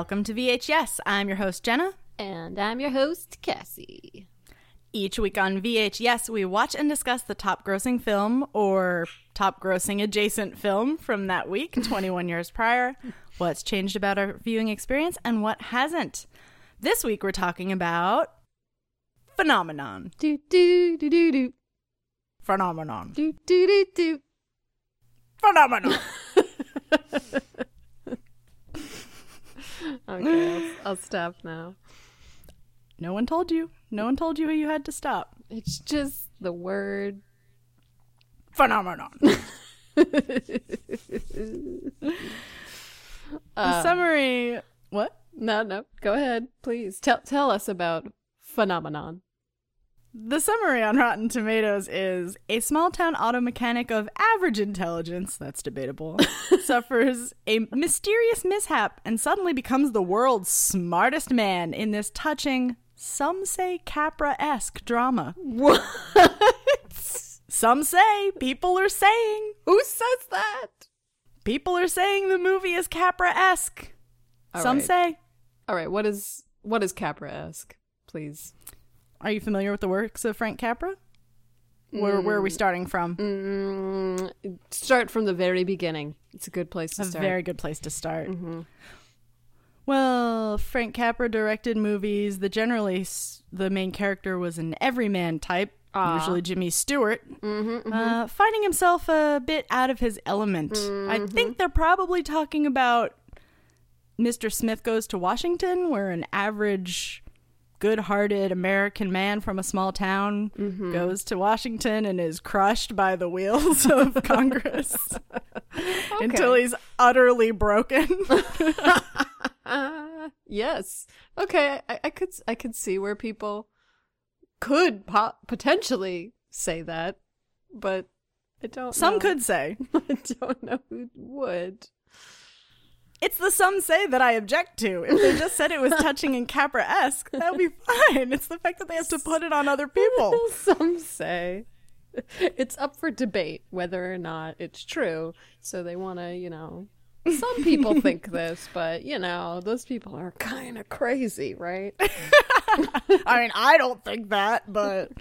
Welcome to VHS. I'm your host, Jenna. And I'm your host, Cassie. Each week on VHS, we watch and discuss the top grossing film or top grossing adjacent film from that week, 21 years prior, what's changed about our viewing experience, and what hasn't. This week, we're talking about Phenomenon. Do, do, do, do, do. Phenomenon. Do, do, do, do. Phenomenon. Okay, I'll, I'll stop now. no one told you. No one told you you had to stop. It's just the word. Phenomenon. Uh, summary. What? No, no. Go ahead, please. Tell tell us about phenomenon. The summary on Rotten Tomatoes is a small town auto mechanic of average intelligence, that's debatable, suffers a mysterious mishap and suddenly becomes the world's smartest man in this touching, some say Capra esque drama. What? Some say, people are saying, Who says that? people are saying the movie is Capra esque. Some right. say. All right. What is what is Capra esque? Please. Are you familiar with the works of Frank Capra? Where, where are we starting from? Mm, start from the very beginning. It's a good place to a start. A very good place to start. Well, Frank Capra directed movies that generally the main character was an everyman type, Ah. usually Jimmy Stewart, uh, finding himself a bit out of his element. I think they're probably talking about Mr. Smith Goes to Washington, where an average. Good hearted American man from a small town goes to Washington and is crushed by the wheels of Congress until he's utterly broken. Uh, yes. Okay, I, I could I could see where people could po- potentially say that, but I don't. Some know. could say. I don't know who would. It's the some say that I object to. If they just said it was touching and Capra esque, that would be fine. It's the fact that they have to put it on other people. Some say it's up for debate whether or not it's true. So they want to, you know. Some people think this, but you know, those people are kind of crazy, right? I mean, I don't think that, but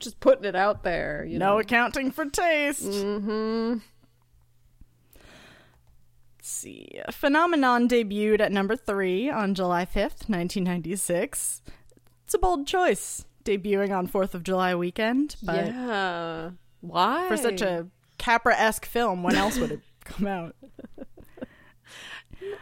Just putting it out there, you no know. accounting for taste. Mm-hmm. Let's see. Phenomenon debuted at number three on July 5th, 1996. It's a bold choice, debuting on 4th of July weekend, but yeah. Why? for such a Capra esque film, when else would it come out?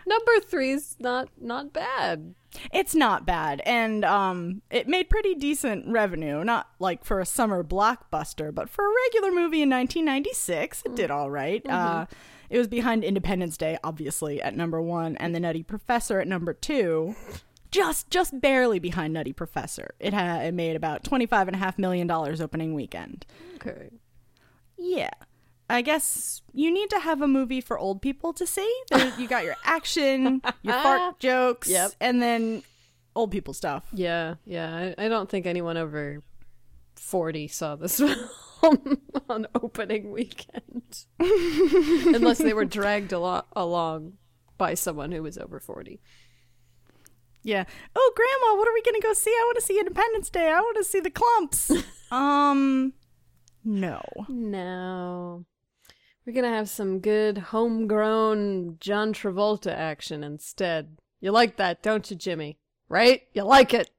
number three's not not bad. It's not bad, and um, it made pretty decent revenue. Not like for a summer blockbuster, but for a regular movie in 1996, it did all right. Uh, it was behind Independence Day, obviously, at number one, and The Nutty Professor at number two. Just, just barely behind Nutty Professor. It had it made about twenty five and a half million dollars opening weekend. Okay. Yeah. I guess you need to have a movie for old people to see. There, you got your action, your fart jokes, Yep. and then old people stuff. Yeah, yeah. I, I don't think anyone over forty saw this film on opening weekend, unless they were dragged alo- along by someone who was over forty. Yeah. Oh, Grandma, what are we gonna go see? I want to see Independence Day. I want to see the Klumps. um, no. No. We're gonna have some good homegrown John Travolta action instead. You like that, don't you, Jimmy? Right? You like it?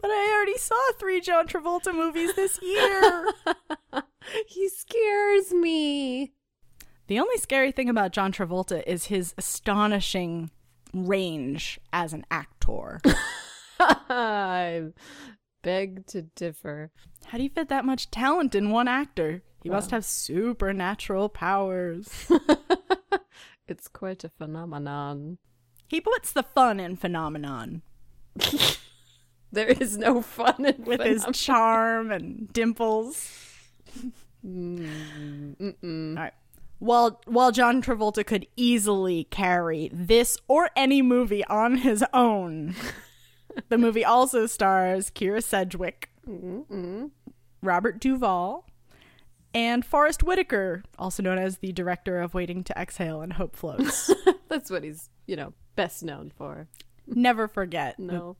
But I already saw three John Travolta movies this year. he scares me. the only scary thing about John Travolta is his astonishing range as an actor. I beg to differ. How do you fit that much talent in one actor? He must have supernatural powers. It's quite a phenomenon. He puts the fun in phenomenon There is no fun in with his charm and dimples. Mm, mm-mm. All right. While while John Travolta could easily carry this or any movie on his own, the movie also stars Kyra Sedgwick, Robert Duvall, and Forest Whitaker, also known as the director of Waiting to Exhale and Hope Floats. That's what he's, you know, best known for. Never forget. No.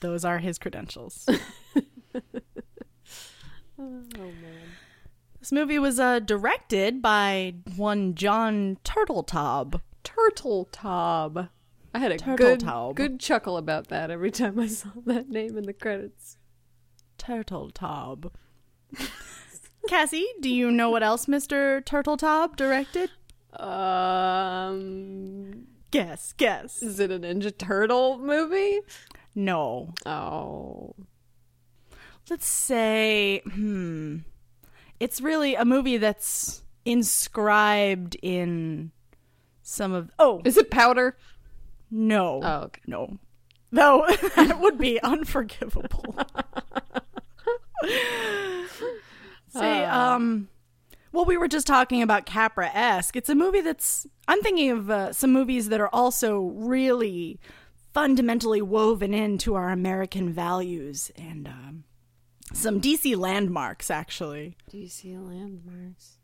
Those are his credentials. Oh man. this movie was uh, directed by one John Turteltaub. Turtle Tob. I had a good good chuckle about that every time I saw that name in the credits. Turteltaub. Cassie, do you know what else Mr. Turteltaub directed? Um, Guess, guess. is it a Ninja Turtle movie? No. Oh, Let's say, hmm. It's really a movie that's inscribed in some of. Oh, is it Powder? no. Oh, okay. No. Though that would be unforgivable. Say, um, well, we were just talking about Capra esque. It's a movie that's. I'm thinking of uh, some movies that are also really fundamentally woven into our American values and um, some DC landmarks, actually. DC landmarks.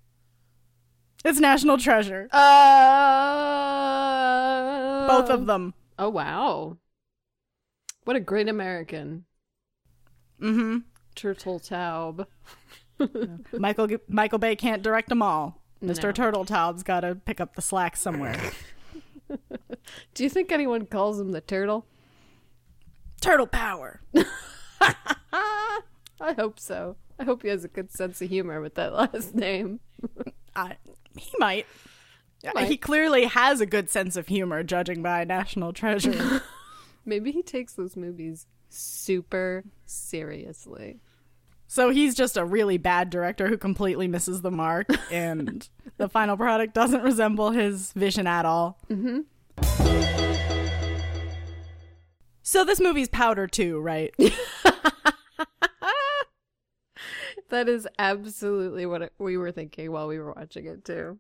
It's National Treasure. Uh, Both of them. Oh wow! What a great American, Mm-hmm. Turteltaub. Michael Michael Bay can't direct them all. Mr. No. Turteltaub's got to pick up the slack somewhere. Do you think anyone calls him the turtle? Turtle power. I hope so. I hope he has a good sense of humor with that last name. I, he might. might. He clearly has a good sense of humor, judging by National Treasure. Maybe he takes those movies super seriously. So he's just a really bad director who completely misses the mark, and the final product doesn't resemble his vision at all. Mm-hmm. So this movie's Powder too, right? That is absolutely what we were thinking while we were watching it too.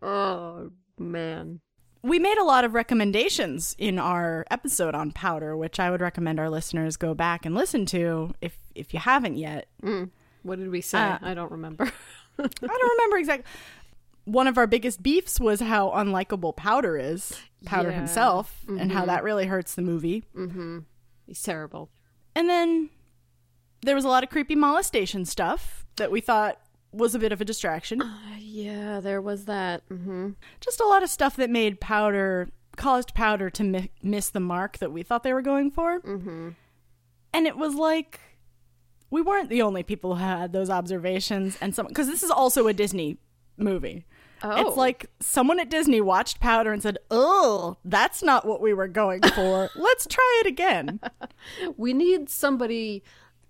Oh man. We made a lot of recommendations in our episode on powder, which I would recommend our listeners go back and listen to if if you haven't yet. Mm. What did we say? Uh, I don't remember. I don't remember exactly. One of our biggest beefs was how unlikable Powder is, Powder Yeah. himself, and how mm-hmm. that really hurts the movie. Mm-hmm. He's terrible. And then there was a lot of creepy molestation stuff that we thought was a bit of a distraction. Yeah, there was that. hmm Just a lot of stuff that made Powder caused Powder to mi- miss the mark that we thought they were going for. Mm-hmm. And it was like we weren't the only people who had those observations, and some because this is also a Disney movie. Oh. It's like someone at Disney watched Powder and said, "Oh, that's not what we were going for. Let's try it again." We need somebody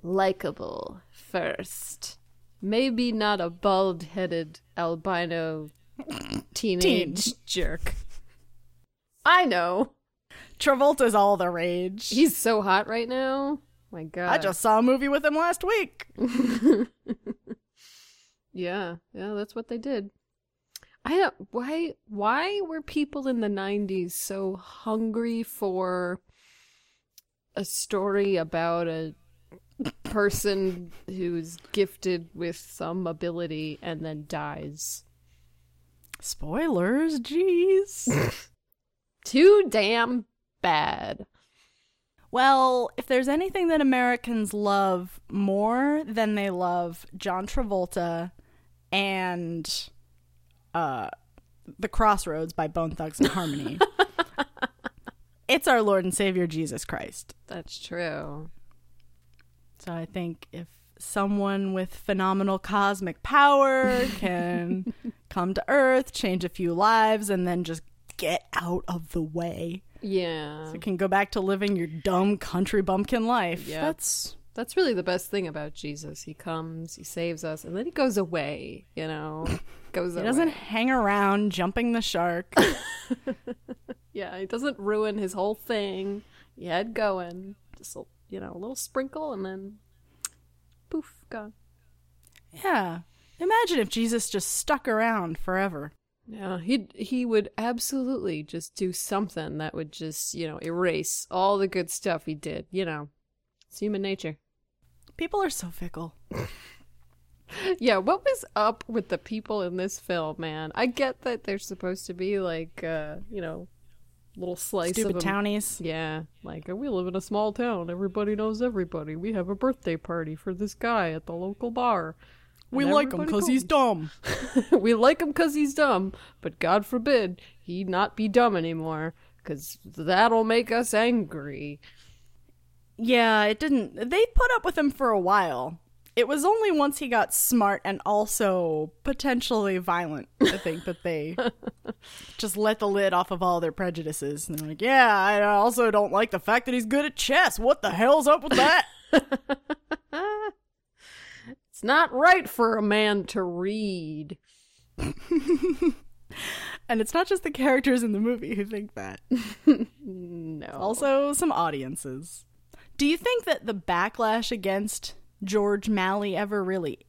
likable first. Maybe not a bald headed albino teenage jerk. I know. Travolta's all the rage. He's so hot right now. My god. I just saw a movie with him last week. Yeah, yeah, that's what they did. I don't why why were people in the 90s so hungry for a story about a person who's gifted with some ability and then dies? Spoilers, jeez. Too damn bad. Well, if there's anything that Americans love more than they love John Travolta and uh, The Crossroads by Bone Thugs-n-Harmony, it's our Lord and Savior Jesus Christ. That's true. So I think if someone with phenomenal cosmic power can come to Earth, change a few lives, and then just get out of the way, Yeah. So you can go back to living your dumb country bumpkin life. Yeah. That's That's really the best thing about Jesus. He comes, he saves us, and then he goes away, you know. Goes He away. doesn't hang around jumping the shark. Yeah, he doesn't ruin his whole thing. He had going. Just a, you know, a little sprinkle and then poof, gone. yeah. Imagine if Jesus just stuck around forever. Yeah, he he would absolutely just do something that would just, you know, erase all the good stuff he did, you know. It's human nature. People are so fickle. Yeah, what was up with the people in this film, man? I get that they're supposed to be like uh, you know, little slice of Stupid townies. Yeah, like we live in a small town. Everybody knows everybody. We have a birthday party for this guy at the local bar. We And like him because he's dumb. we like him because he's dumb, but God forbid he not be dumb anymore, because that'll make us angry. Yeah, it didn't. They put up with him for a while. It was only once he got smart and also potentially violent, I think, that they just let the lid off of all their prejudices. And they're like, yeah, I also don't like the fact that he's good at chess. What the hell's up with that? It's not right for a man to read. and it's not just the characters in the movie who think that, No. also some audiences. Do you think that the backlash against George Malley ever really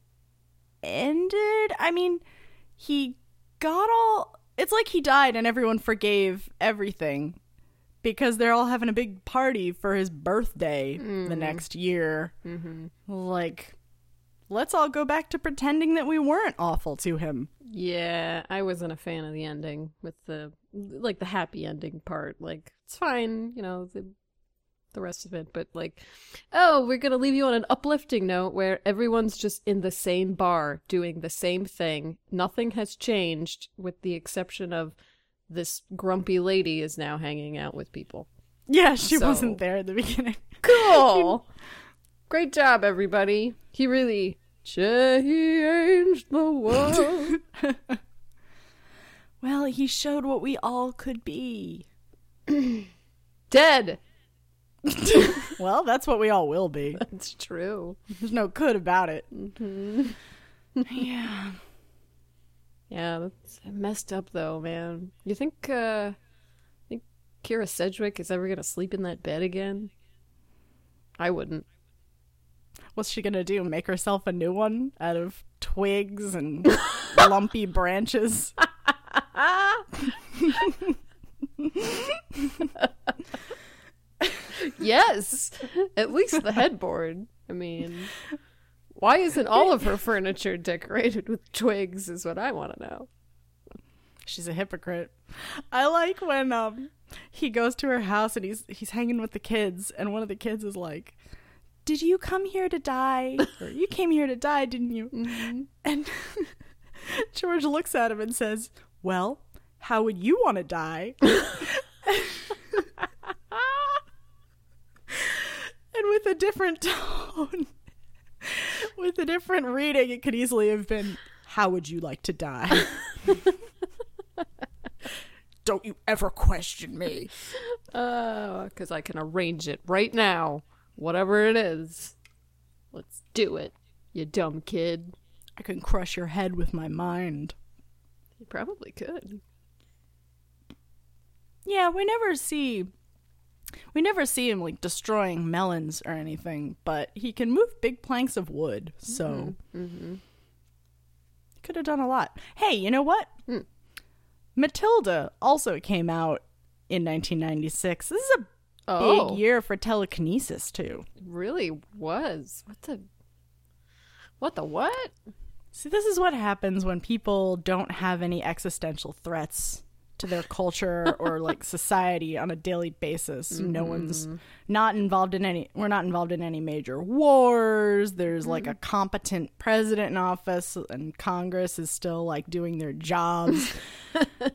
ended? I mean, he got all. It's like he died and everyone forgave everything because they're all having a big party for his birthday the next year. Mm-hmm. Like, let's all go back to pretending that we weren't awful to him. Yeah, I wasn't a fan of the ending with the like the happy ending part. Like it's fine, you know, the the rest of it, but like oh, we're going to leave you on an uplifting note where everyone's just in the same bar doing the same thing. Nothing has changed with the exception of this grumpy lady is now hanging out with people. Yeah, she So- wasn't there at the beginning. Cool. Great job everybody. He really changed the world. Well, he showed what we all could be. Dead. Well, that's what we all will be. That's true. There's no could about it. yeah. Yeah, that's messed up though, man. You think uh think Kyra Sedgwick is ever gonna sleep in that bed again? I wouldn't. What's she gonna do? Make herself a new one out of twigs and lumpy branches? Yes. At least the headboard. I mean why isn't all of her furniture decorated with twigs is what I wanna know. She's a hypocrite. I like when um he goes to her house and he's he's hanging with the kids and one of the kids is like, "Did you come here to die? Or you came here to die, didn't you?" And George looks at him and says, "Well, how would you want to die?" and with a different tone, with a different reading, it could easily have been, "How would you like to die?" Don't you ever question me. Uh, cuz I can arrange it right now. Whatever it is. Let's do it. You dumb kid. I can crush your head with my mind. You probably could. Yeah, we never see we never see him like destroying melons or anything, but he can move big planks of wood. So could have done a lot. Hey, you know what? Hmm. Matilda also came out in 1996. This is a Oh. big year for telekinesis too. really was. What the What the what? See, this is what happens when people don't have any existential threats to their culture or like society on a daily basis. No one's mm-hmm. not involved in any we're not involved in any major wars. There's like a mm-hmm. competent president in office and Congress is still like doing their jobs. so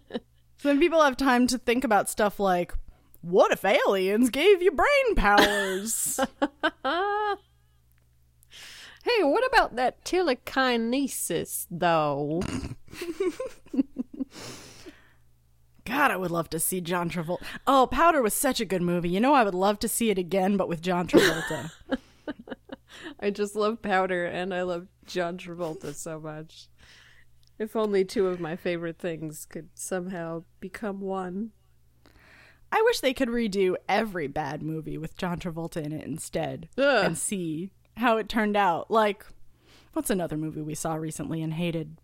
then people have time to think about stuff like what if aliens gave you brain powers? Hey, what about that telekinesis though? God, I would love to see John Travolta. Oh, Powder was such a good movie. You know, I would love to see it again, but with John Travolta. I just love Powder and I love John Travolta so much. If only two of my favorite things could somehow become one. I wish they could redo every bad movie with John Travolta in it instead Ugh. and see how it turned out. Like, what's another movie we saw recently and hated?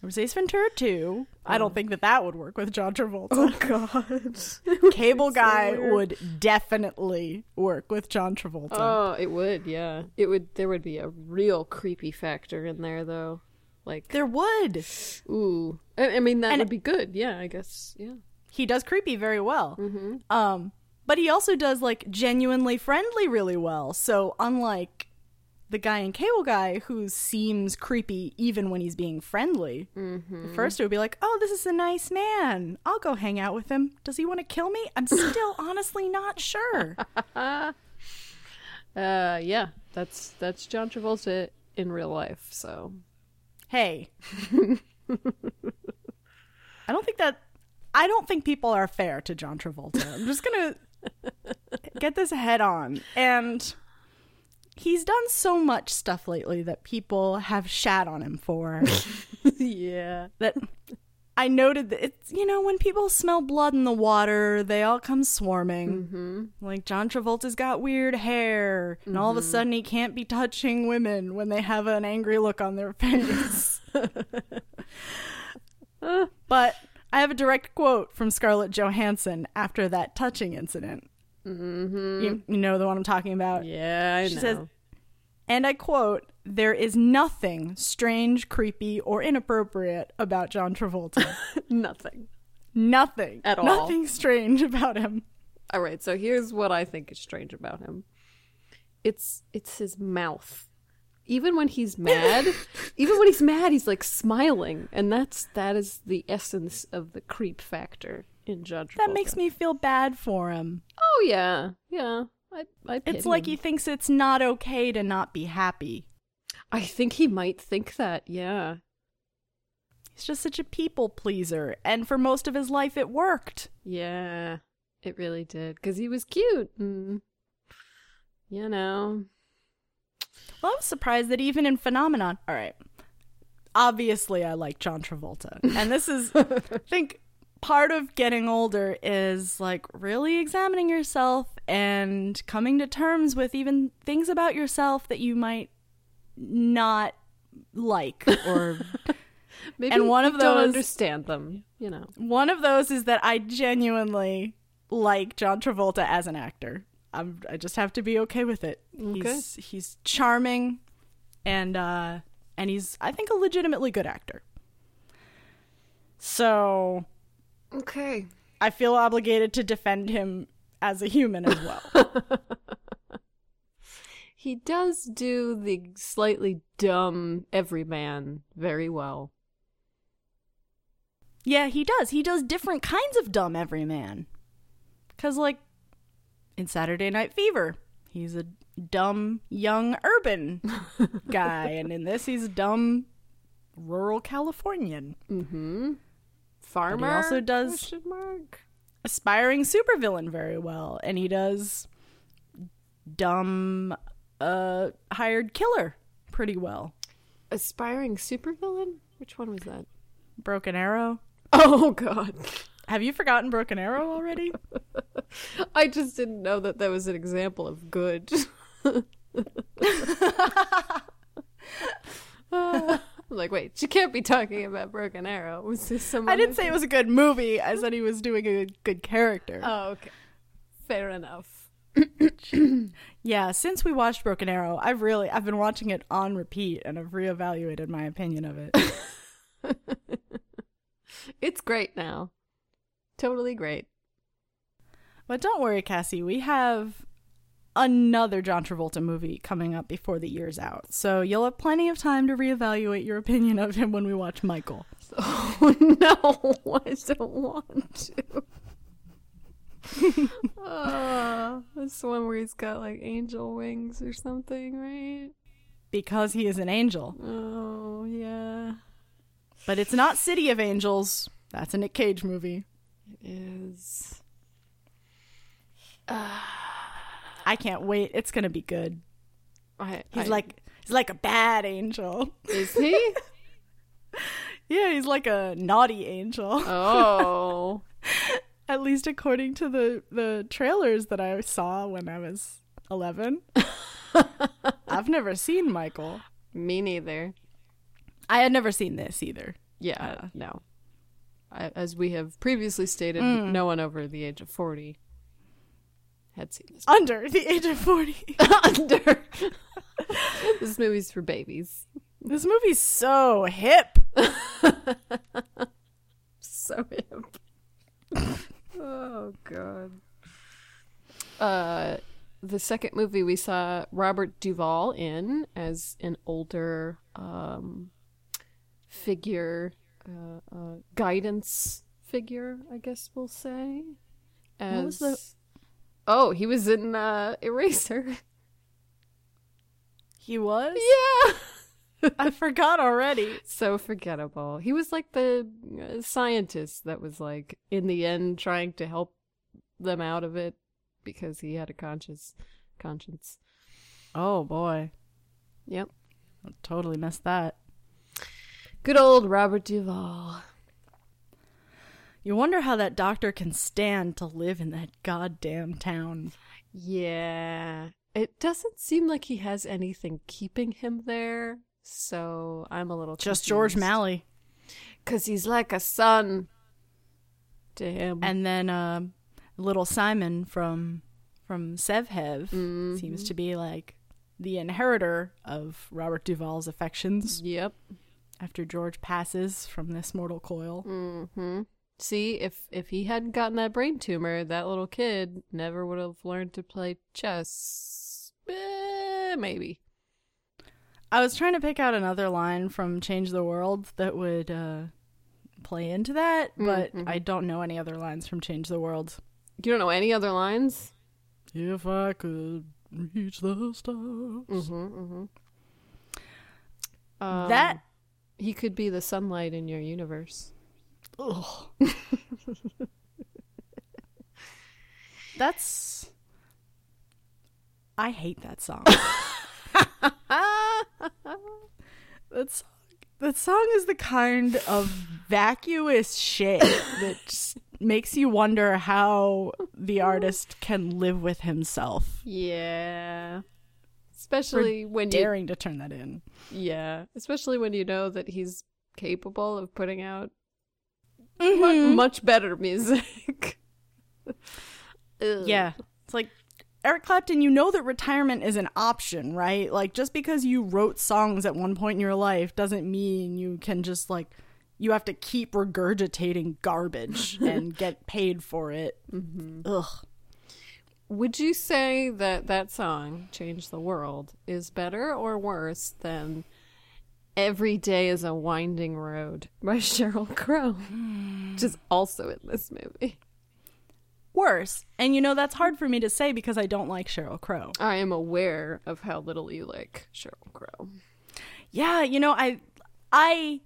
There was Ace Ventura 2. I don't think that that would work with John Travolta. Oh, God. Cable Guy weird. would definitely work with John Travolta. Oh, it would, yeah. It would there would be a real creepy factor in there though. Like, There would. ooh, I, I mean that And- would be good. Yeah, I guess. Yeah. He does creepy very well. Mm-hmm. Um, but he also does like genuinely friendly really well. So unlike the guy in Cable Guy who seems creepy even when he's being friendly, Mm-hmm. at first it would be like, "Oh, this is a nice man. I'll go hang out with him. Does he want to kill me? I'm still honestly not sure." Uh, yeah, that's that's John Travolta in real life. So hey, I don't think that. I don't think people are fair to John Travolta. I'm just gonna get this head on. And he's done so much stuff lately that people have shat on him for. yeah, that I noted that it's, you know, when people smell blood in the water, they all come swarming. mm-hmm. Like John Travolta's got weird hair, and all of a sudden he can't be touching women when they have an angry look on their face. but I have a direct quote from Scarlett Johansson after that touching incident. Mm-hmm. You, you know the one I'm talking about? yeah, I She know. says- And I quote, there is nothing strange, creepy, or inappropriate about John Travolta. Nothing. nothing. At all. Nothing strange about him. All right, so here's what I think is strange about him. It's it's his mouth. Even when he's mad, even when he's mad, he's like smiling, and that's that is the essence of the creep factor in Travolta. That makes me feel bad for him. Oh yeah, yeah. I I It's like him. he thinks it's not okay to not be happy. I think he might think that. Yeah. He's just such a people pleaser, and for most of his life it worked. Yeah, it really did because he was cute. And, you know, Well, I was surprised that even in Phenomenon, all right, obviously I like John Travolta. And this is, I think, part of getting older is like really examining yourself and coming to terms with even things about yourself that you might not like or maybe And one of don't those- understand them. You know, one of those is that I genuinely like John Travolta as an actor. I'm, I just have to be okay with it. He's he's charming, and uh, and he's I think a legitimately good actor. So okay. I feel obligated to defend him as a human as well. He does do the slightly dumb everyman very well. yeah, he does. He does different kinds of dumb everyman. Cause like in Saturday Night Fever, he's a dumb young urban guy, and in this he's a dumb rural Californian. Mm-hmm. Farmer also does- question mark. aspiring supervillain very well, and he does dumb uh hired killer pretty well. aspiring supervillain. Which one was that? Broken Arrow. Oh God. Have you forgotten Broken Arrow already? I just didn't know that that was an example of good. I'm like, wait, she can't be talking about Broken Arrow. Was this some? I didn't say it was a good movie. I said he was doing a good character. Oh, okay. Fair enough. yeah, since we watched Broken Arrow, I've really I've been watching it on repeat and I've reevaluated my opinion of it. It's great now. Totally great. but don't worry, Cassie, we have another John Travolta movie coming up before the year's out. So you'll have plenty of time to reevaluate your opinion of him when we watch Michael. Oh no, I don't want to. uh, this one where he's got like angel wings or something, right? Because he is an angel. Oh yeah, But it's not City of Angels. That's a Nick Cage movie. it is. I can't wait. It's gonna be good. I, He's I- like he's like a bad angel. is he? Yeah, he's like a naughty angel. Oh, At least according to the the trailers that I saw when I was 11. I've never seen Michael. me neither. I had never seen this either. Yeah, Uh. no. I, as we have previously stated, no one over the age of forty had seen this. Under the age of 40. Under. this movie's for babies. This movie's so hip. so hip. oh god. Uh the second movie we saw Robert Duvall in as an older um figure uh, uh guidance figure, I guess we'll say. As What was the- Oh, he was in uh Eraser. He was? Yeah. I forgot already. so forgettable. He was like the uh, scientist that was like in the end trying to help them out of it because he had a conscious conscience. Oh boy. Yep. I totally missed that. Good old Robert Duvall. You wonder how that doctor can stand to live in that goddamn town. Yeah. It doesn't seem like he has anything keeping him there, so I'm a little Just George Malley. cuz he's like a son to him. And then uh, little Simon from from Sevhev seems to be like the inheritor of Robert Duvall's affections yep. after George passes from this mortal coil. hmm See, if if he hadn't gotten that brain tumor, that little kid never would have learned to play chess. Eh, maybe. I was trying to pick out another line from Change the World that would uh, play into that, but I don't know any other lines from Change the World. You don't know any other lines? If I could reach the stars. Mm-hmm. mm-hmm. Um, that he could be the sunlight in your universe. Ugh. That's I hate that song. that song that song is the kind of vacuous shit that makes you wonder how the artist can live with himself. Yeah. Especially when you Daring to turn that in. Yeah, especially when you know that he's capable of putting out Mhm. much better music. Yeah. It's like Eric Clapton, you know that retirement is an option, right? Like just because you wrote songs at one point in your life doesn't mean you can just like you have to keep regurgitating garbage and get paid for it. Ugh. Would you say that that song, Change the World, is better or worse than Every Day is a Winding Road by Sheryl Crow, which is also in this movie? Worse. And you know that's hard for me to say because I don't like Sheryl Crow. I am aware of how little you like Sheryl Crow. Yeah, you know, I I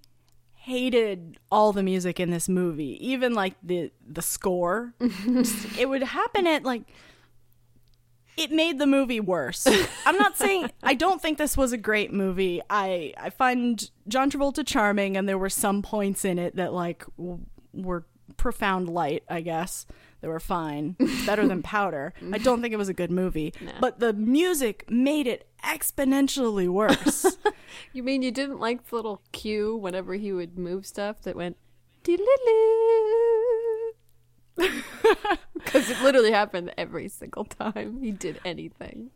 hated all the music in this movie, even like the the score. It would happen at like it made the movie worse. I'm not saying I don't think this was a great movie. I I find John Travolta charming and there were some points in it that like w- were profound light, I guess. They were fine. Better than Powder. I don't think it was a good movie, but the music made it exponentially worse. You mean you didn't like the little cue whenever he would move stuff that went because it literally happened every single time he did anything.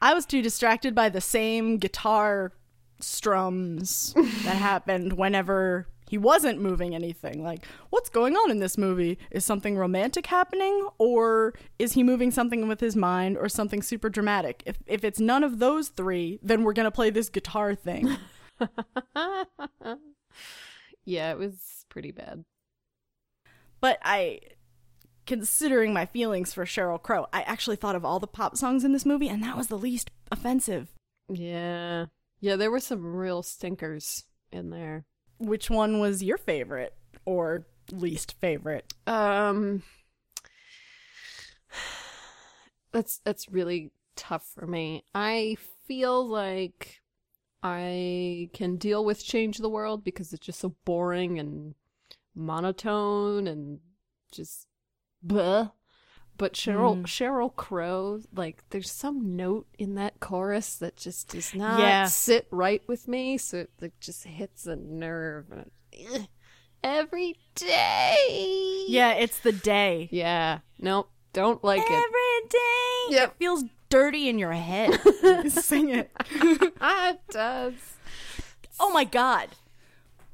I was too distracted by the same guitar strums that happened whenever he wasn't moving anything. Like, what's going on in this movie? Is something romantic happening, or is he moving something with his mind, or something super dramatic? If if it's none of those three, then we're gonna play this guitar thing. Yeah, it was pretty bad. but I, considering my feelings for Sheryl Crow, I actually thought of all the pop songs in this movie, and that was the least offensive. Yeah. Yeah, there were some real stinkers in there. Which one was your favorite or least favorite? Um That's that's really tough for me. I feel like I can deal with Change the World because it's just so boring and monotone and just bleh. But Sheryl mm. Sheryl Crow, like there's some note in that chorus that just does not Yeah. sit right with me, so it like, just hits a nerve. Every day. Yeah, it's the day. Yeah. Nope. Don't like it. Every day. Yep. It feels dirty in your head. Sing it. It does. Oh my god.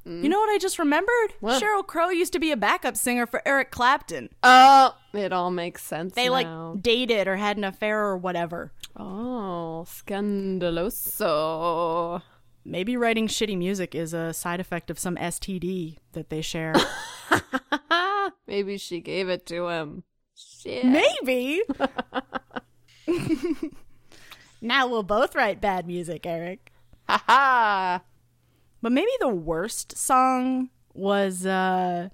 You know what I just remembered? What? Sheryl Crow used to be a backup singer for Eric Clapton. Oh, it all makes sense. They now. like dated or had an affair or whatever. Oh, scandaloso. Maybe writing shitty music is a side effect of some STD that they share. Maybe she gave it to him. Shit. Maybe. now we'll both write bad music, Eric. Ha ha. But maybe the worst song was uh,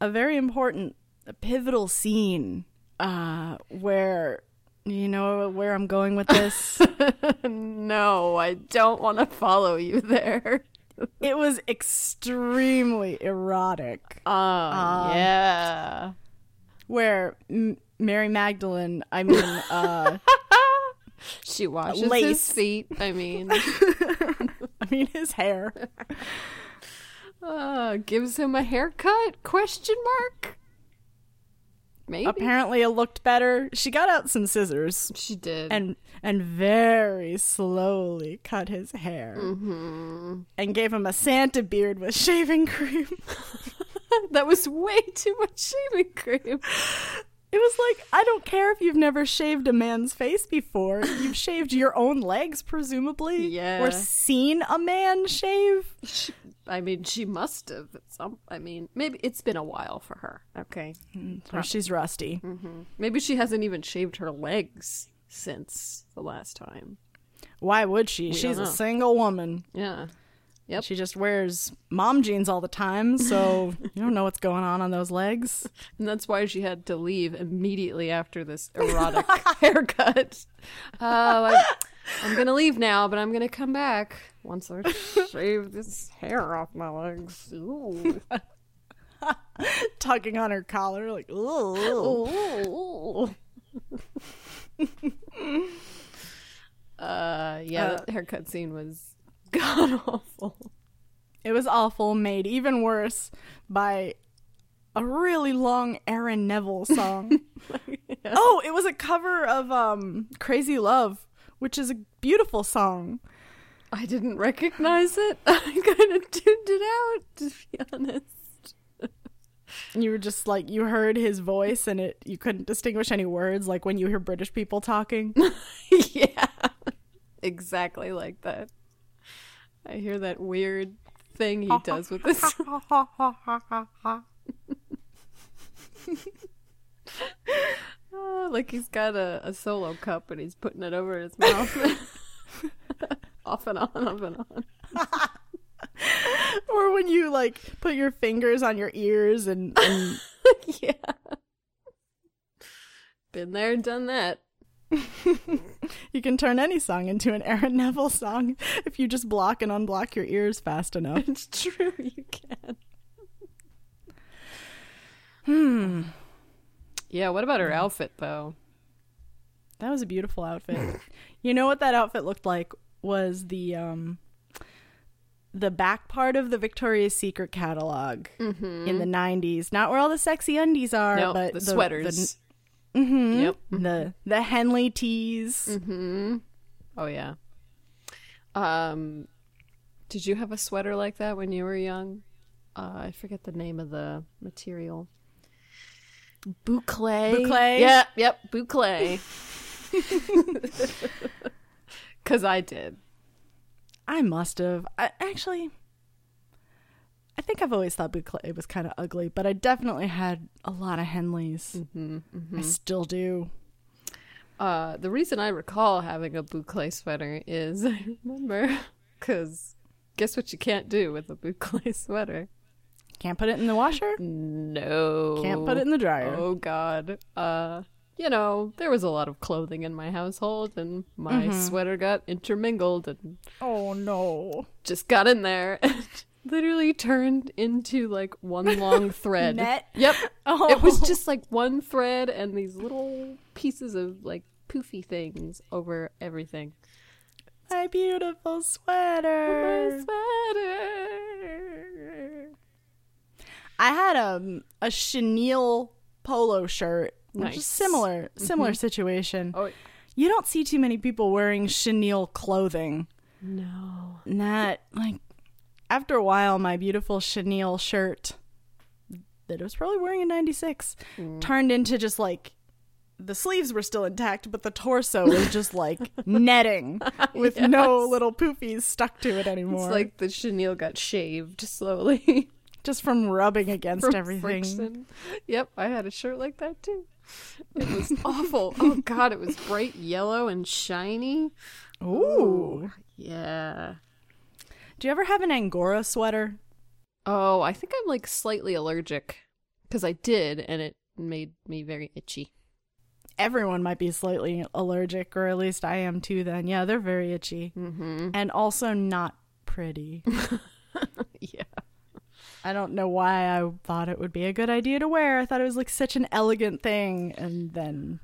a very important, a pivotal scene uh, where, you know, where I'm going with this. no, I don't want to follow you there. it was extremely erotic. Oh, yeah. Where M- Mary Magdalene, I mean, uh, She washes Lace. his feet. I mean, His hair. uh, gives him a haircut? Question mark. Maybe Apparently, it looked better. She got out some scissors she did. and and very slowly cut his hair Mm-hmm. and gave him a Santa beard with shaving cream. that was way too much shaving cream. It was like, I don't care if you've never shaved a man's face before. You've shaved your own legs, presumably. Yeah. Or seen a man shave. I mean, she must have. Some. I mean, maybe it's been a while for her. Okay. Mm, or she's rusty. Mm-hmm. Maybe she hasn't even shaved her legs since the last time. Why would she? She's a single woman. Yeah. Yep. She just wears mom jeans all the time, so you don't know what's going on on those legs. And that's why she had to leave immediately after this erotic haircut. Oh, I, I'm gonna leave now, but I'm gonna come back once I shave this hair off my legs. Ooh. Tugging on her collar, like, ooh. Ooh. uh, yeah, that haircut scene was god awful. It was awful, made even worse by a really long Aaron Neville song. Oh, it was a cover of um Crazy Love, which is a beautiful song. I didn't recognize it. I kind of tuned it out, to be honest. You were just like you heard his voice and it you couldn't distinguish any words like when you hear British people talking. yeah, exactly like that. I hear that weird thing he does with this. Oh, like he's got a, a solo cup and he's putting it over his mouth. off and on, off and on. or when you like put your fingers on your ears and, and yeah. Been there, done that. you can turn any song into an Aaron Neville song if you just block and unblock your ears fast enough. It's true, you can. Hmm. Yeah, what about her outfit though? That was a beautiful outfit. you know what that outfit looked like was the um the back part of the Victoria's Secret catalog in the 90s. Not where all the sexy undies are, No, but the, sweaters. The, mhm, Yep. the the Henley tees. Mm-hmm. Oh yeah. Um, did you have a sweater like that when you were young? Uh, I forget the name of the material. Boucle. Boucle? Yep, yep, boucle. Cause I did. I must have. I, actually, I think I've always thought boucle was kind of ugly, but I definitely had a lot of Henleys. Mm-hmm, I still do. Uh, the reason I recall having a boucle sweater is I remember because guess what you can't do with a boucle sweater? Can't put it in the washer. No. Can't put it in the dryer. Oh God. Uh, you know, there was a lot of clothing in my household, and my Mm-hmm. sweater got intermingled and Oh no. just got in there and literally turned into like one long thread. Net? Yep. Oh. It was just like one thread and these little pieces of like poofy things over everything. my beautiful sweater. My sweater. I had um a chenille polo shirt, which Nice. is similar similar situation. Oh You don't see too many people wearing chenille clothing. no. Not like after a while, my beautiful chenille shirt that I was probably wearing in 96 mm. turned into just like the sleeves were still intact, but the torso was just like netting with no little poofies stuck to it anymore. It's like the chenille got shaved slowly. just from rubbing against from everything. friction. Yep, I had a shirt like that too. It was awful. Oh god, it was bright yellow and shiny. Ooh. Oh, yeah. Do you ever have an Angora sweater? Oh, I think I'm like slightly allergic because I did, and it made me very itchy. Everyone might be slightly allergic, or at least I am too then. Yeah, they're very itchy. Mm-hmm. And also not pretty. Yeah. I don't know why I thought it would be a good idea to wear. I thought it was like such an elegant thing. And then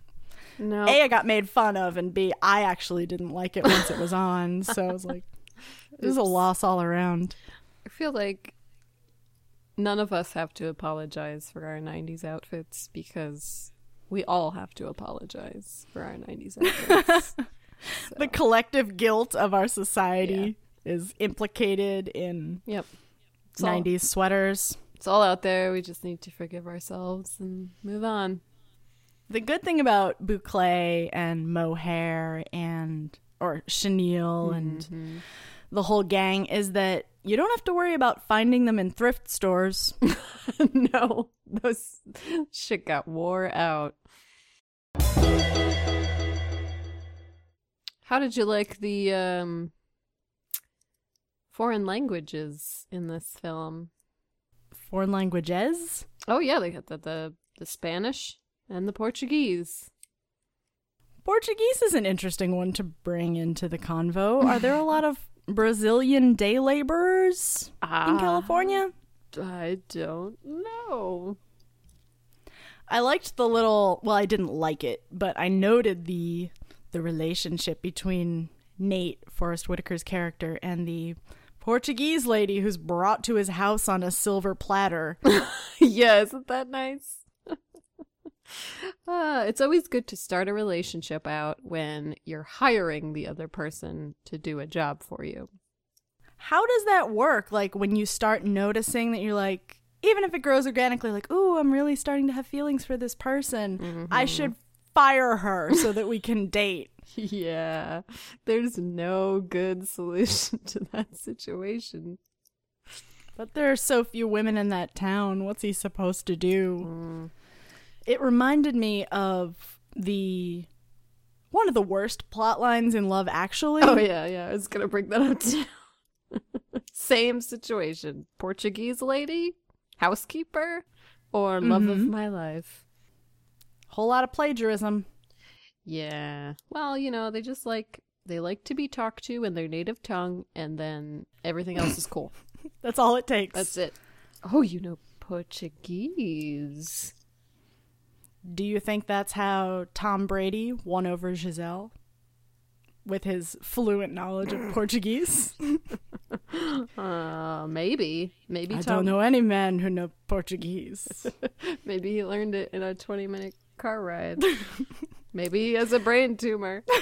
No. A, I got made fun of, and B, I actually didn't like it once it was on. So I was like, it was a loss all around. I feel like none of us have to apologize for our 90s outfits because we all have to apologize for our 90s outfits. The collective guilt of our society is implicated in yep. It's all, 90s sweaters. it's all out there. We just need to forgive ourselves and move on. The good thing about boucle and mohair and or chenille and Mm-hmm. The whole gang is that you don't have to worry about finding them in thrift stores. no, those shit got wore out. How did you like the um foreign languages in this film? Foreign languages. Oh yeah, they got the the, the Spanish and the Portuguese. Portuguese is an interesting one to bring into the convo. Are there a lot of Brazilian day laborers in Ah, California? I don't know. I liked the little well, I didn't like it, but I noted the the relationship between Nate, Forest Whitaker's character, and the Portuguese lady who's brought to his house on a silver platter. yeah, isn't that nice? Uh, it's always good to start a relationship out when you're hiring the other person to do a job for you. How does that work? Like when you start noticing that you're like, even if it grows organically, like, ooh, I'm really starting to have feelings for this person. I should fire her so that we can date. Yeah, there's no good solution to that situation. But there are so few women in that town. What's he supposed to do? It reminded me of the one of the worst plot lines in Love Actually. Oh yeah, yeah, I was gonna bring that up too. Same situation. Portuguese lady, housekeeper, or love of mm-hmm. my life. Whole lot of plagiarism. Yeah. Well, you know, they just like they like to be talked to in their native tongue and then everything else is cool. That's all it takes. That's it. Oh, you know Portuguese. Do you think that's how Tom Brady won over Gisele? With his fluent knowledge of Portuguese? Uh, maybe. Maybe I Tom don't know any men who know Portuguese. maybe he learned it in a 20-minute car ride. maybe he has a brain tumor.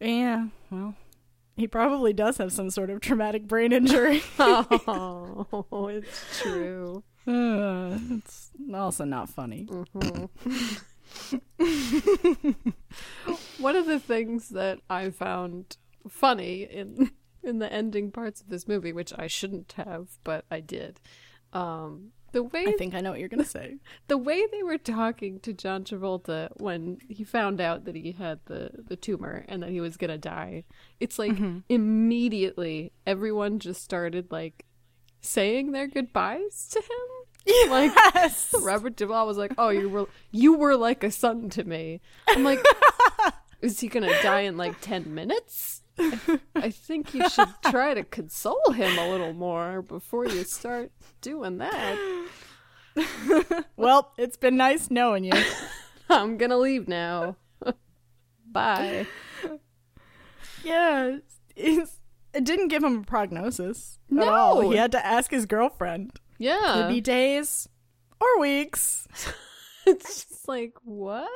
yeah, well, he probably does have some sort of traumatic brain injury. oh, it's true. Uh, it's also not funny. One of the things that I found funny in in the ending parts of this movie, which I shouldn't have, but I did. Um, the way I think I know what you're going to say. the way they were talking to John Travolta when he found out that he had the the tumor and that he was gonna die, it's like mm-hmm. immediately everyone just started like saying their goodbyes to him. Like Yes. Robert Duvall was like, "Oh, you were you were like a son to me." I'm like, "Is he gonna die in like ten minutes?" I think you should try to console him a little more before you start doing that. Well, it's been nice knowing you. I'm gonna leave now. Bye. yeah, it's, it didn't give him a prognosis at No. all. He had to ask his girlfriend. Yeah. Could be days or weeks. it's just like what?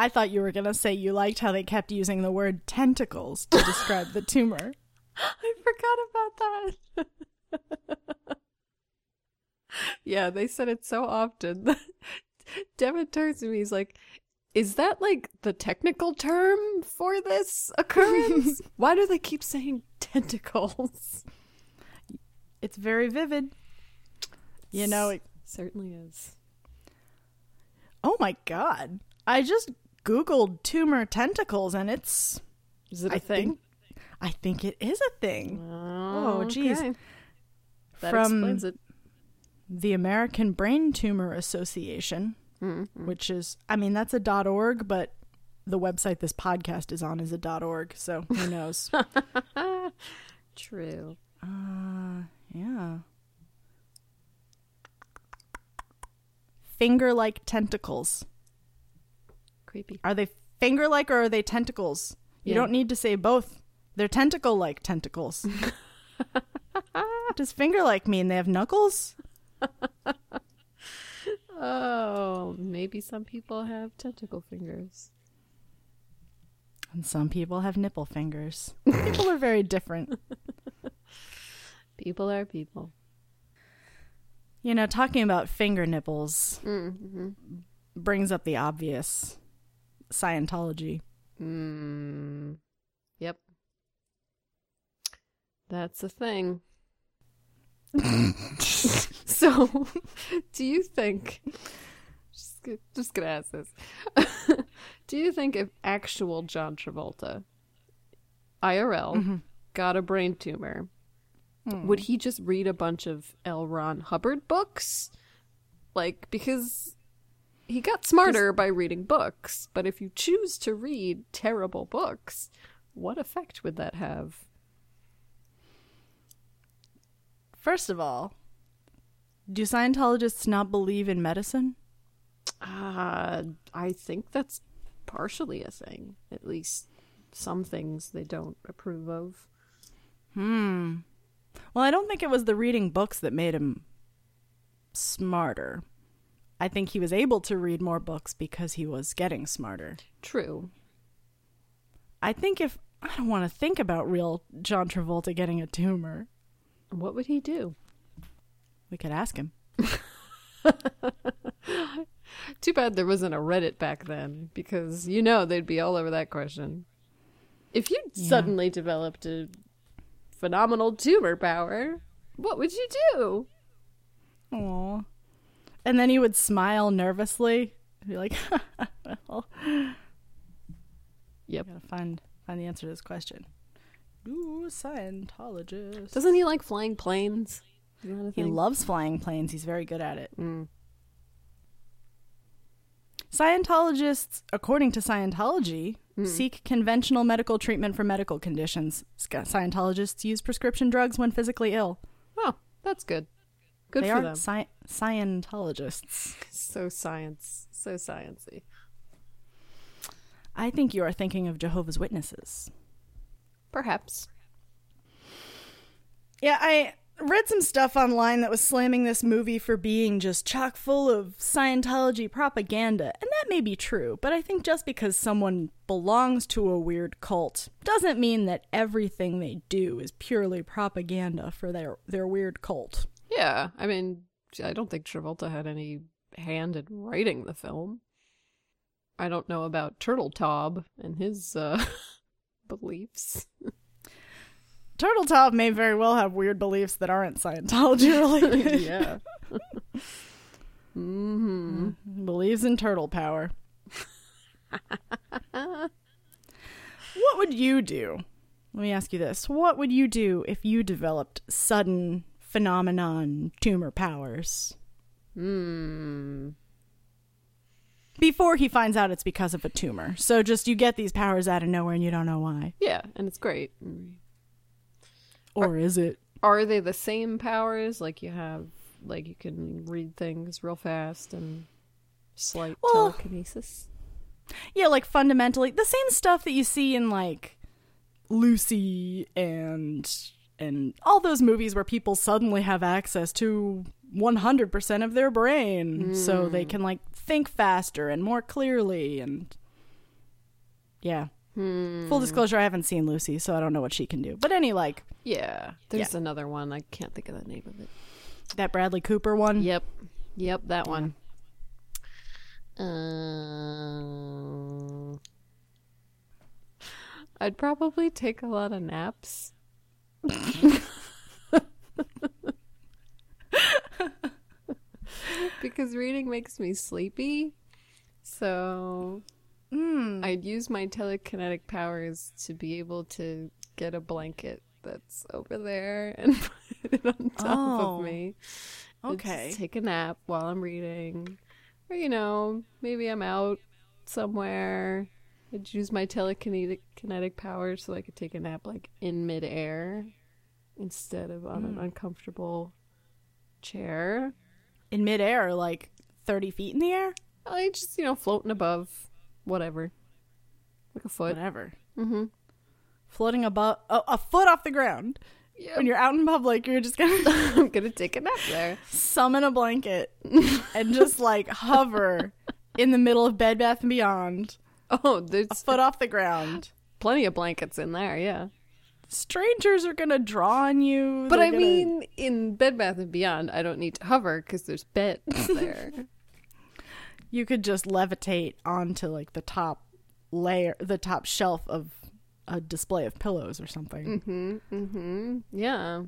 I thought you were going to say you liked how they kept using the word tentacles to describe the tumor. I forgot about that. yeah, they said it so often. Devin turns to me, he's like, Is that like the technical term for this occurrence? Why do they keep saying tentacles? It's very vivid. You know, it, Certainly is. oh my god. I just googled tumor tentacles and it's Is it a I thing? think I think it is a thing. Oh, jeez. okay. That From- explains it. The American Brain Tumor Association, Mm-hmm. which is I mean that's a .org, but the website this podcast is on is a .org, so who knows. True. Uh, yeah. Finger like tentacles. Creepy. Are they finger like or are they tentacles? You Yeah. don't need to say both. They're tentacle like tentacles. Does finger like mean they have knuckles? Oh, maybe some people have tentacle fingers. And some people have nipple fingers. People are very different. People are people. You know, talking about finger nipples Mm-hmm. brings up the obvious Scientology. Mm. Yep. That's a thing. so, do you think? Just, just gonna ask this. do you think if actual John Travolta, IRL, got a brain tumor, would he just read a bunch of L. Ron Hubbard books? Like, because he got smarter by reading books, but if you choose to read terrible books, what effect would that have? First of all, do Scientologists not believe in medicine? Uh, I think that's partially a thing. At least some things they don't approve of. Hmm. Well, I don't think it was the reading books that made him smarter. I think he was able to read more books because he was getting smarter. True. I think if I don't want to think about real John Travolta getting a tumor, What would he do? we could ask him. Too bad there wasn't a Reddit back then, because you know they'd be all over that question. If you Yeah. suddenly developed a phenomenal tumor power, what would you do? Aww. And then he would smile nervously. And be like, well, Yep. gotta find find the answer to this question. Ooh, Scientologist. Doesn't he like flying planes? Isn't that a He loves flying planes. He's very good at it. Mm. Scientologists, according to Scientology, Hmm. seek conventional medical treatment for medical conditions. Scientologists use prescription drugs when physically ill. Oh, that's good. Good they for are them. sci- Scientologists. So science, so sciency. I think you are thinking of Jehovah's Witnesses. Perhaps. Yeah, I read some stuff online that was slamming this movie for being just chock full of Scientology propaganda, and that may be true, but I think just because someone belongs to a weird cult doesn't mean that everything they do is purely propaganda for their their weird cult. Yeah, I mean, I don't think Travolta had any hand in writing the film. I don't know about Turteltaub and his uh, beliefs. Turteltaub may very well have weird beliefs that aren't Scientology related. yeah. hmm Believes in turtle power. what would you do? Let me ask you this. What would you do if you developed sudden phenomenon tumor powers? Hmm. Before he finds out it's because of a tumor. So just you get these powers out of nowhere and you don't know why. Yeah, and it's great. Or is it? Are they the same powers? Like you have, like you can read things real fast and slight Well- telekinesis. Yeah, like fundamentally the same stuff that you see in like Lucy and and all those movies where people suddenly have access to 100% of their brain so they can like think faster and more clearly and Yeah. Full disclosure, I haven't seen Lucy, so I don't know what she can do. But any like Yeah. There's another one. I can't think of the name of it. that Bradley Cooper one. Yep. Yep, that one. Uh, I'd probably take a lot of naps. because reading makes me sleepy. So Mm. I'd use my telekinetic powers to be able to get a blanket that's over there and put it on top Oh, of me. Okay. take a nap while I'm reading. Or, you know, maybe I'm out somewhere. I'd use my telekinetic kinetic powers so I could take a nap like in midair instead of on an Mm. uncomfortable chair. In midair, like thirty feet in the air. I just, you know, floating above whatever. Like a foot. Whatever. Mm-hmm. Floating above a, a foot off the ground. Yeah. When you're out in public, you're just gonna I'm gonna take a nap there. summon a blanket and just like hover in the middle of Bed Bath and Beyond, Oh, a foot off the ground. plenty of blankets in there, yeah. Strangers are gonna draw on you. But They're I gonna- mean, in Bed Bath and Beyond, I don't need to hover because there's beds there. you could just levitate onto like the top layer, the top shelf of a display of pillows or something. mm-hmm. Mm-hmm. Yeah.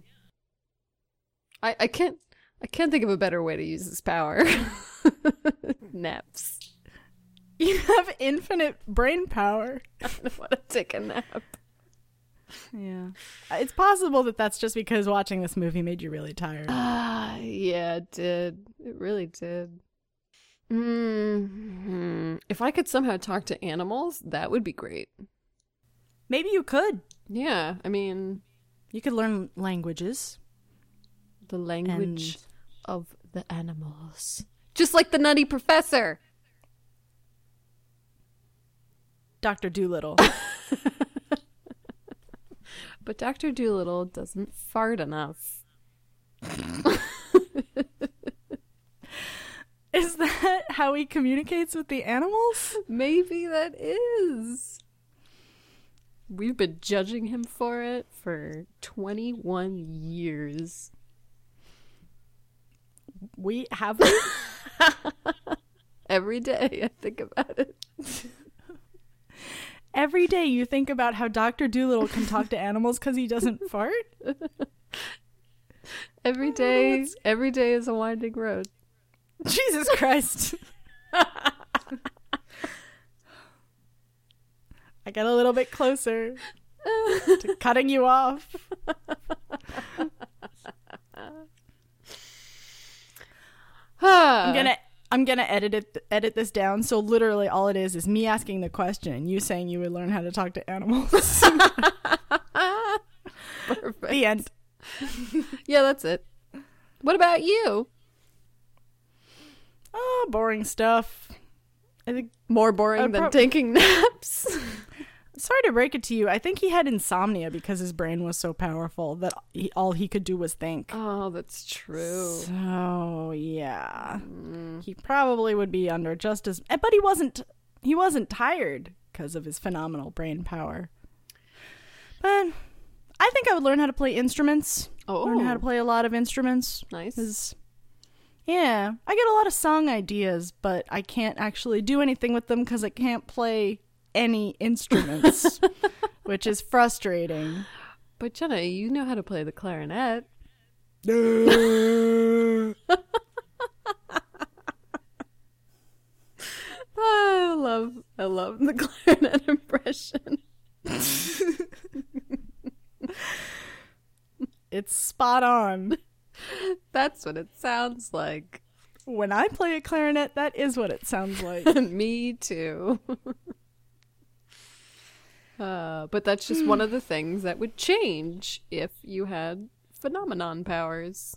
I I can't I can't think of a better way to use this power. Naps. You have infinite brain power. I want to take a nap. Yeah, it's possible that that's just because watching this movie made you really tired. Ah, yeah, it did. It really did. hmm If I could somehow talk to animals, that would be great. Maybe you could. Yeah, I mean, You could learn languages. the language And- of the animals. Just like the Nutty Professor. Doctor Dolittle. But Dr. Dolittle doesn't fart enough. Is that how he communicates with the animals? Maybe that is. We've been judging him for it for 21 years. We have. Every day I think about it. Every day you think about how Doctor Dolittle can talk to animals because he doesn't fart. Every day, every day is a winding road. Jesus Christ. I got a little bit closer to cutting you off. I'm gonna I'm gonna edit it edit this down so literally all it is is me asking the question and you saying you would learn how to talk to animals. Perfect. the end. Yeah, that's it. What about you? Oh, boring stuff. I think More boring than prob- taking naps. Sorry to break it to you. I think he had insomnia because his brain was so powerful that he, all he could do was think. oh, that's true. So yeah, he probably would be under just as. eh, But he wasn't. He wasn't tired because of his phenomenal brain power. But I think I would learn how to play instruments. Oh, Learn how to play a lot of instruments. nice. yeah, I get a lot of song ideas, but I can't actually do anything with them because I can't play any instruments, which is frustrating. But Jenna, you know how to play the clarinet. I love, I love the clarinet impression. it's spot on. That's what it sounds like. When I play a clarinet, that is what it sounds like. Me too. Uh, but that's just one of the things that would change if you had phenomenon powers.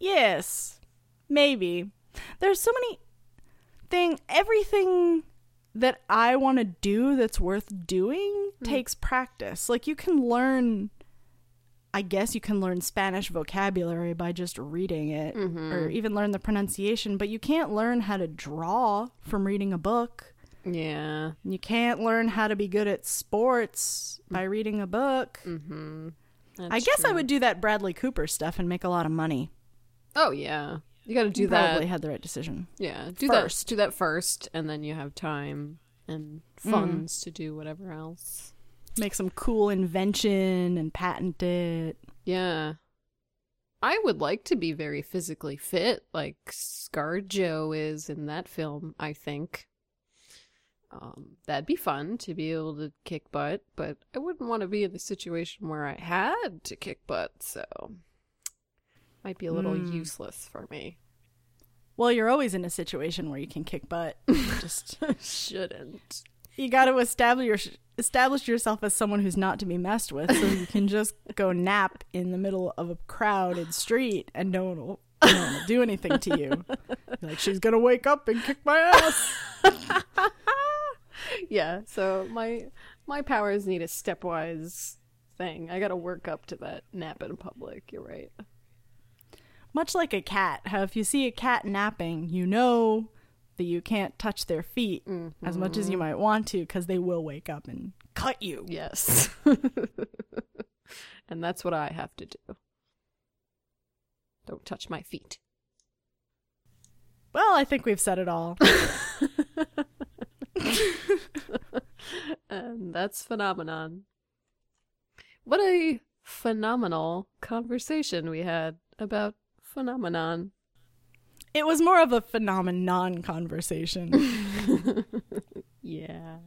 yes, maybe. There's so many thing everything that I want to do that's worth doing takes practice. Like you can learn I guess you can learn Spanish vocabulary by just reading it or even learn the pronunciation, but you can't learn how to draw from reading a book. Yeah. You can't learn how to be good at sports by reading a book. Mm-hmm. I guess I would do that Bradley Cooper stuff and make a lot of money. Oh yeah. You got to do Probably that. Probably had the right decision. Yeah. Do first. that. Do that first, and then you have time and funds to do whatever else. Make some cool invention and patent it. Yeah. I would like to be very physically fit, like ScarJo is in that film, I think. Um, that'd be fun to be able to kick butt, but I wouldn't want to be in the situation where I had to kick butt, so might be a little Hmm. useless for me. Well, you're always in a situation where you can kick butt. Just Shouldn't. you got to establish your, establish yourself as someone who's not to be messed with, so you can just go nap in the middle of a crowded street and no one will, no one will do anything to you. Like she's gonna wake up and kick my ass. Yeah, so my my powers need a stepwise thing. I got to work up to that nap in public. You're right. Much like a cat, how if you see a cat napping, you know that you can't touch their feet as much as you mm-hmm. might want to because they will wake up and cut you. Yes. and that's what I have to do. Don't touch my feet. Well, I think we've said it all. And that's phenomenon. What a phenomenal conversation we had about phenomenon. it was more of a phenomenon conversation. Yeah.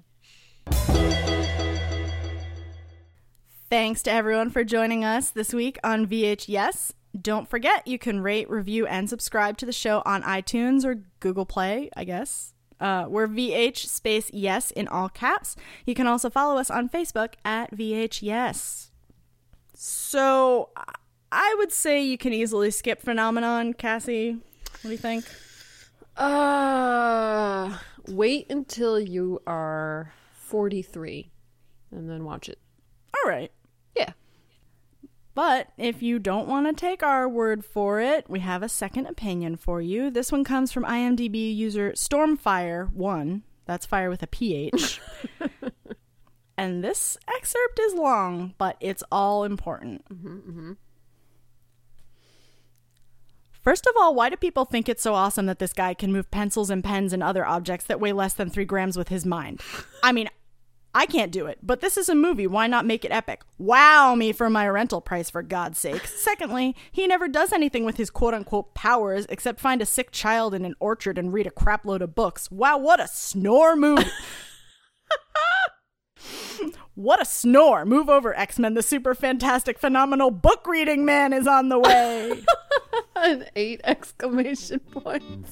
Thanks to everyone for joining us this week on VHS. Don't forget, you can rate, review, and subscribe to the show on iTunes or Google Play, I guess. Uh, we're VH space yes in all caps. You can also follow us on Facebook at VH yes. So I- I would say you can easily skip Phenomenon, Cassie. What do you think? Uh, wait until you are 43 and then watch it. All right. But if you don't want to take our word for it, we have a second opinion for you. This one comes from IMDb user Stormfire1. That's fire with a PH. and this excerpt is long, but it's all important. Mm-hmm, mm-hmm. First of all, why do people think it's so awesome that this guy can move pencils and pens and other objects that weigh less than three grams with his mind? I mean, I can't do it, but this is a movie. Why not make it epic? Wow me for my rental price, for God's sake. Secondly, he never does anything with his quote unquote powers except find a sick child in an orchard and read a crapload of books. Wow, what a snore movie! what a snore! Move over, X Men. The super fantastic, phenomenal book reading man is on the way. An eight exclamation points.